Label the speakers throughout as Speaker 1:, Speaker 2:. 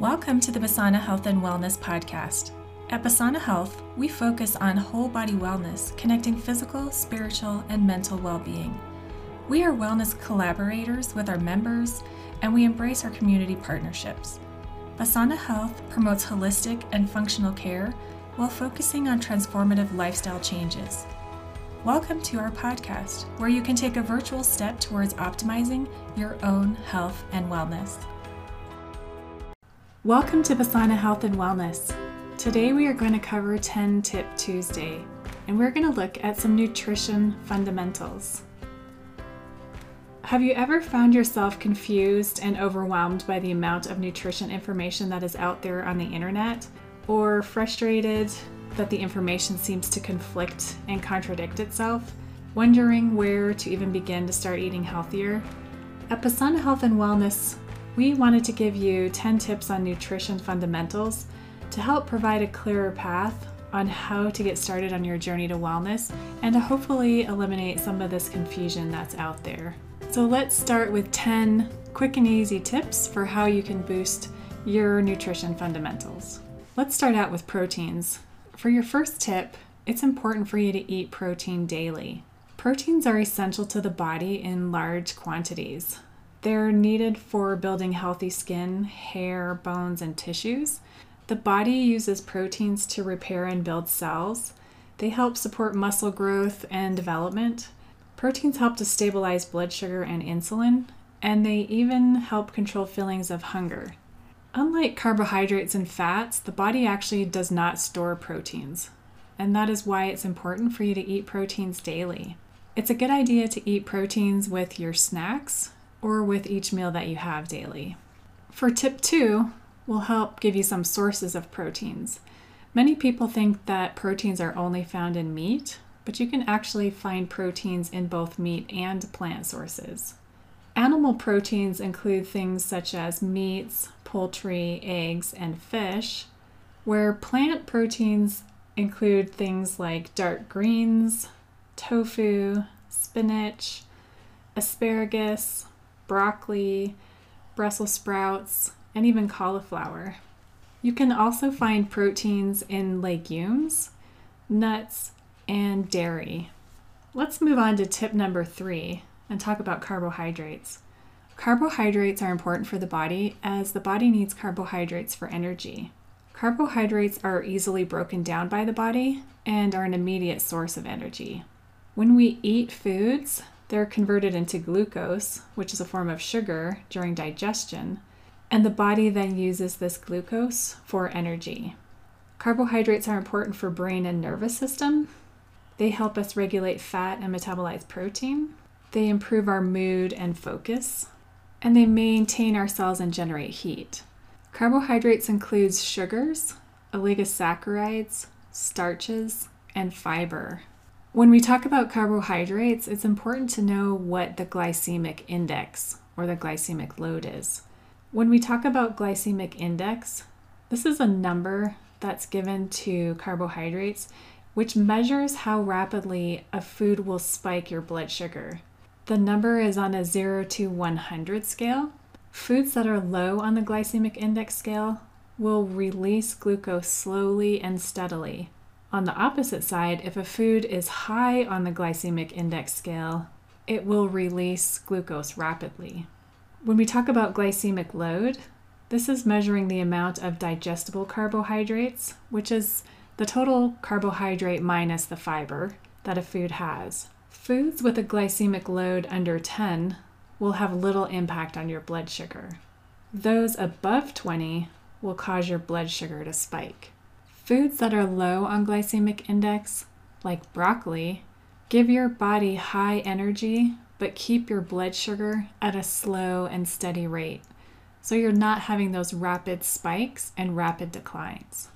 Speaker 1: Welcome to the Basana Health and Wellness Podcast. At Basana Health, we focus on whole body wellness, connecting physical, spiritual, and mental well being. We are wellness collaborators with our members, and we embrace our community partnerships. Basana Health promotes holistic and functional care while focusing on transformative lifestyle changes. Welcome to our podcast, where you can take a virtual step towards optimizing your own health and wellness. Welcome to Basana Health and Wellness. Today we are going to cover 10 Tip Tuesday, and we're going to look at some nutrition fundamentals. Have you ever found yourself confused and overwhelmed by the amount of nutrition information that is out there on the internet? Or frustrated that the information seems to conflict and contradict itself? Wondering where to even begin to start eating healthier? At Basana Health and Wellness, we wanted to give you 10 tips on nutrition fundamentals to help provide a clearer path on how to get started on your journey to wellness and to hopefully eliminate some of this confusion that's out there. So, let's start with 10 quick and easy tips for how you can boost your nutrition fundamentals. Let's start out with proteins. For your first tip, it's important for you to eat protein daily. Proteins are essential to the body in large quantities. They're needed for building healthy skin, hair, bones, and tissues. The body uses proteins to repair and build cells. They help support muscle growth and development. Proteins help to stabilize blood sugar and insulin, and they even help control feelings of hunger. Unlike carbohydrates and fats, the body actually does not store proteins, and that is why it's important for you to eat proteins daily. It's a good idea to eat proteins with your snacks or with each meal that you have daily. For tip two, we'll help give you some sources of proteins. Many people think that proteins are only found in meat, but you can actually find proteins in both meat and plant sources. Animal proteins include things such as meats, poultry, eggs, and fish, where plant proteins include things like dark greens, tofu, spinach, asparagus, broccoli, Brussels sprouts, and even cauliflower. You can also find proteins in legumes, nuts, and dairy. Let's move on to tip number three and talk about carbohydrates. Carbohydrates are important for the body as the body needs carbohydrates for energy. Carbohydrates are easily broken down by the body and are an immediate source of energy. When we eat foods, they're converted into glucose, which is a form of sugar, during digestion, and the body then uses this glucose for energy. Carbohydrates are important for brain and nervous system. They help us regulate fat and metabolize protein. They improve our mood and focus, and they maintain our cells and generate heat. Carbohydrates includes sugars, oligosaccharides, starches, and fiber. When we talk about carbohydrates, it's important to know what the glycemic index or the glycemic load is. When we talk about glycemic index, this is a number that's given to carbohydrates which measures how rapidly a food will spike your blood sugar. The number is on a 0 to 100 scale. Foods that are low on the glycemic index scale will release glucose slowly and steadily, on the opposite side, if a food is high on the glycemic index scale, it will release glucose rapidly. When we talk about glycemic load, this is measuring the amount of digestible carbohydrates, which is the total carbohydrate minus the fiber that a food has. Foods with a glycemic load under 10 will have little impact on your blood sugar. Those above 20 will cause your blood sugar to spike. Foods that are low on glycemic index, like broccoli, give your body high energy but keep your blood sugar at a slow and steady rate. So you're not having those rapid spikes and rapid declines.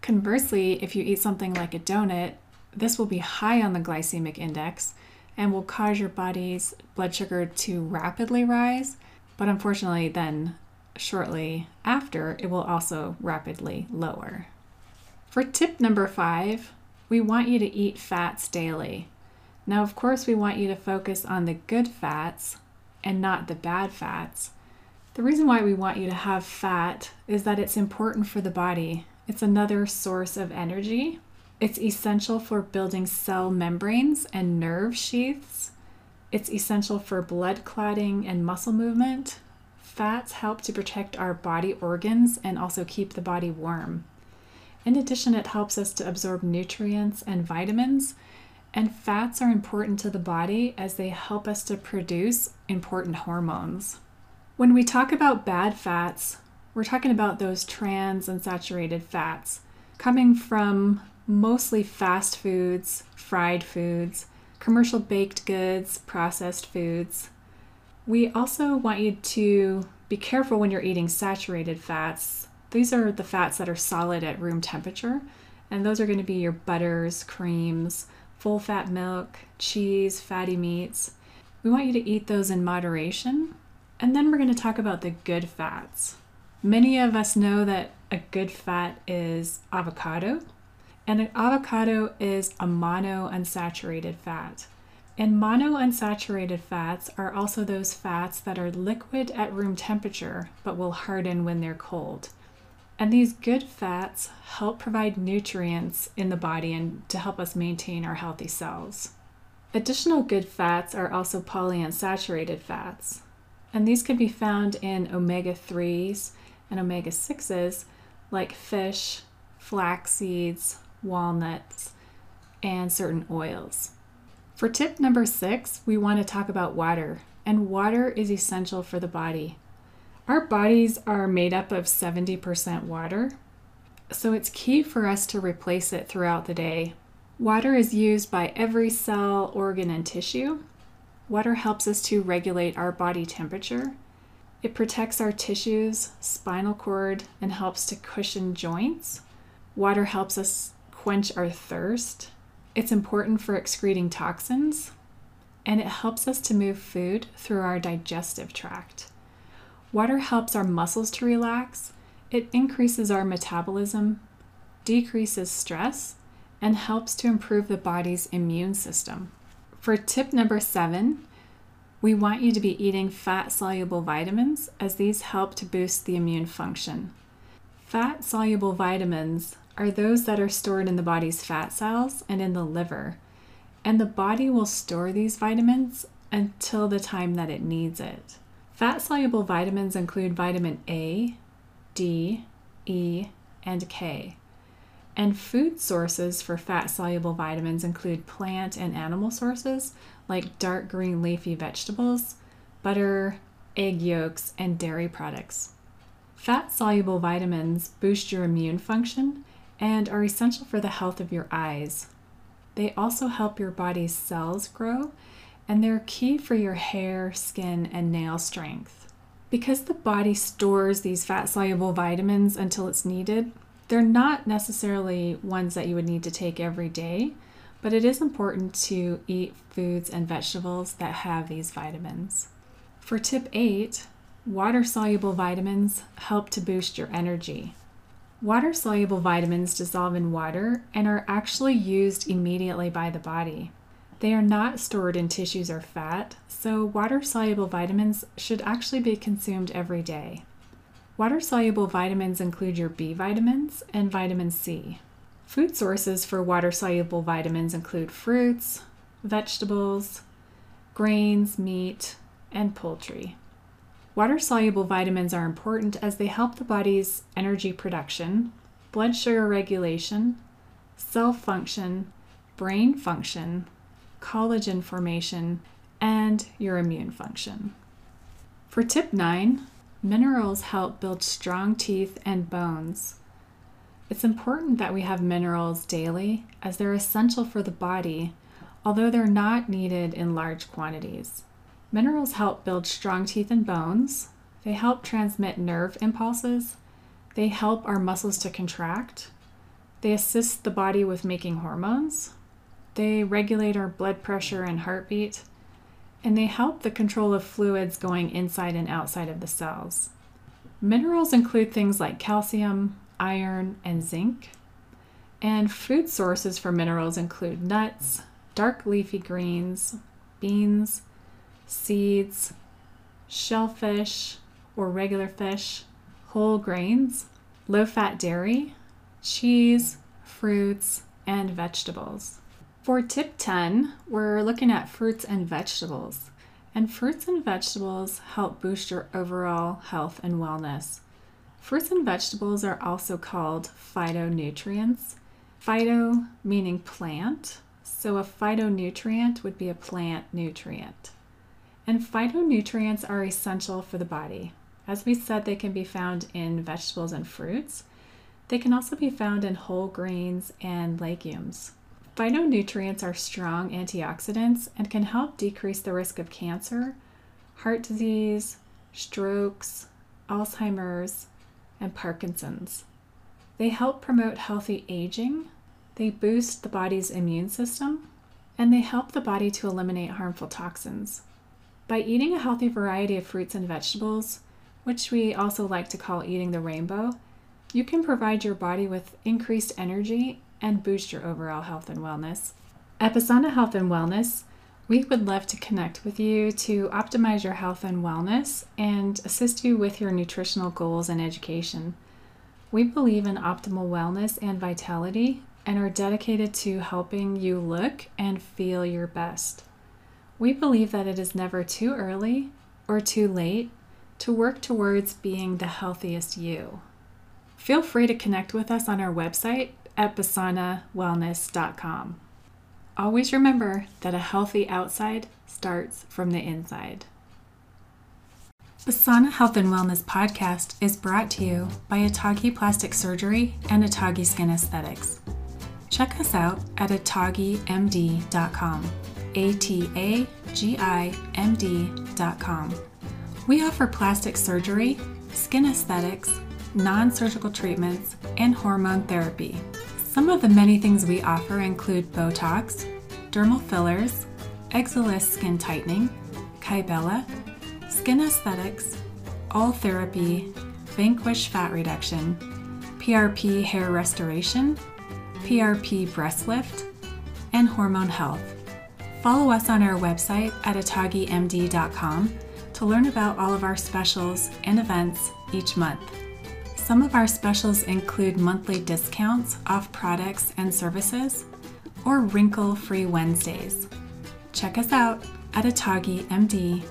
Speaker 1: Conversely, if you eat something like a donut, this will be high on the glycemic index and will cause your body's blood sugar to rapidly rise, but unfortunately, then shortly after, it will also rapidly lower. For tip number five, we want you to eat fats daily. Now, of course, we want you to focus on the good fats and not the bad fats. The reason why we want you to have fat is that it's important for the body. It's another source of energy. It's essential for building cell membranes and nerve sheaths. It's essential for blood clotting and muscle movement. Fats help to protect our body organs and also keep the body warm. In addition, it helps us to absorb nutrients and vitamins. And fats are important to the body as they help us to produce important hormones. When we talk about bad fats, we're talking about those trans and saturated fats coming from mostly fast foods, fried foods, commercial baked goods, processed foods. We also want you to be careful when you're eating saturated fats. These are the fats that are solid at room temperature, and those are going to be your butters, creams, full fat milk, cheese, fatty meats. We want you to eat those in moderation and then we're going to talk about the good fats. Many of us know that a good fat is avocado, and an avocado is a monounsaturated fat. And monounsaturated fats are also those fats that are liquid at room temperature but will harden when they're cold. And these good fats help provide nutrients in the body and to help us maintain our healthy cells. Additional good fats are also polyunsaturated fats and these can be found in omega 3s and omega 6s like fish, flax seeds, walnuts, and certain oils. For tip number six, we want to talk about water, and water is essential for the body. Our bodies are made up of 70% water, so it's key for us to replace it throughout the day. Water is used by every cell, organ, and tissue, Water helps us to regulate our body temperature. It protects our tissues, spinal cord, and helps to cushion joints. Water helps us quench our thirst. It's important for excreting toxins, and it helps us to move food through our digestive tract. Water helps our muscles to relax. It increases our metabolism, decreases stress, and helps to improve the body's immune system. For tip number seven, we want you to be eating fat soluble vitamins as these help to boost the immune function. Fat soluble vitamins are those that are stored in the body's fat cells and in the liver, and the body will store these vitamins until the time that it needs it. Fat soluble vitamins include vitamin A, D, E, and K. And food sources for fat soluble vitamins include plant and animal sources like dark green leafy vegetables, butter, egg yolks, and dairy products. Fat soluble vitamins boost your immune function and are essential for the health of your eyes. They also help your body's cells grow and they're key for your hair, skin, and nail strength. Because the body stores these fat soluble vitamins until it's needed, they're not necessarily ones that you would need to take every day, but it is important to eat foods and vegetables that have these vitamins. For tip 8, water soluble vitamins help to boost your energy. Water soluble vitamins dissolve in water and are actually used immediately by the body. They are not stored in tissues or fat, so water soluble vitamins should actually be consumed every day. Water soluble vitamins include your B vitamins and vitamin C. Food sources for water soluble vitamins include fruits, vegetables, grains, meat, and poultry. Water soluble vitamins are important as they help the body's energy production, blood sugar regulation, cell function, brain function, collagen formation, and your immune function. For tip 9, Minerals help build strong teeth and bones. It's important that we have minerals daily as they're essential for the body, although they're not needed in large quantities. Minerals help build strong teeth and bones. They help transmit nerve impulses. They help our muscles to contract. They assist the body with making hormones. They regulate our blood pressure and heartbeat and they help the control of fluids going inside and outside of the cells. Minerals include things like calcium, iron, and zinc. And food sources for minerals include nuts, dark leafy greens, beans, seeds, shellfish, or regular fish, whole grains, low fat dairy, cheese, fruits, and vegetables. For tip 10, we're looking at fruits and vegetables. And fruits and vegetables help boost your overall health and wellness. Fruits and vegetables are also called phytonutrients. Phyto meaning plant, so a phytonutrient would be a plant nutrient. And phytonutrients are essential for the body. As we said, they can be found in vegetables and fruits. They can also be found in whole grains and legumes. Phytonutrients are strong antioxidants and can help decrease the risk of cancer, heart disease, strokes, Alzheimer's, and Parkinson's. They help promote healthy aging, they boost the body's immune system, and they help the body to eliminate harmful toxins. By eating a healthy variety of fruits and vegetables, which we also like to call eating the rainbow, you can provide your body with increased energy and boost your overall health and wellness. At Health and Wellness, we would love to connect with you to optimize your health and wellness and assist you with your nutritional goals and education. We believe in optimal wellness and vitality and are dedicated to helping you look and feel your best. We believe that it is never too early or too late to work towards being the healthiest you. Feel free to connect with us on our website at basanawellness.com. Always remember that a healthy outside starts from the inside. Basana Health and Wellness podcast is brought to you by Atagi Plastic Surgery and Atagi Skin Aesthetics. Check us out at atagimd.com. A T A G I M D.com. We offer plastic surgery, skin aesthetics, non surgical treatments, and hormone therapy. Some of the many things we offer include Botox, dermal fillers, Exilis skin tightening, Kybella, skin aesthetics, all therapy, Vanquish fat reduction, PRP hair restoration, PRP breast lift, and hormone health. Follow us on our website at atagimd.com to learn about all of our specials and events each month. Some of our specials include monthly discounts off products and services or wrinkle free Wednesdays. Check us out at atagimd.com.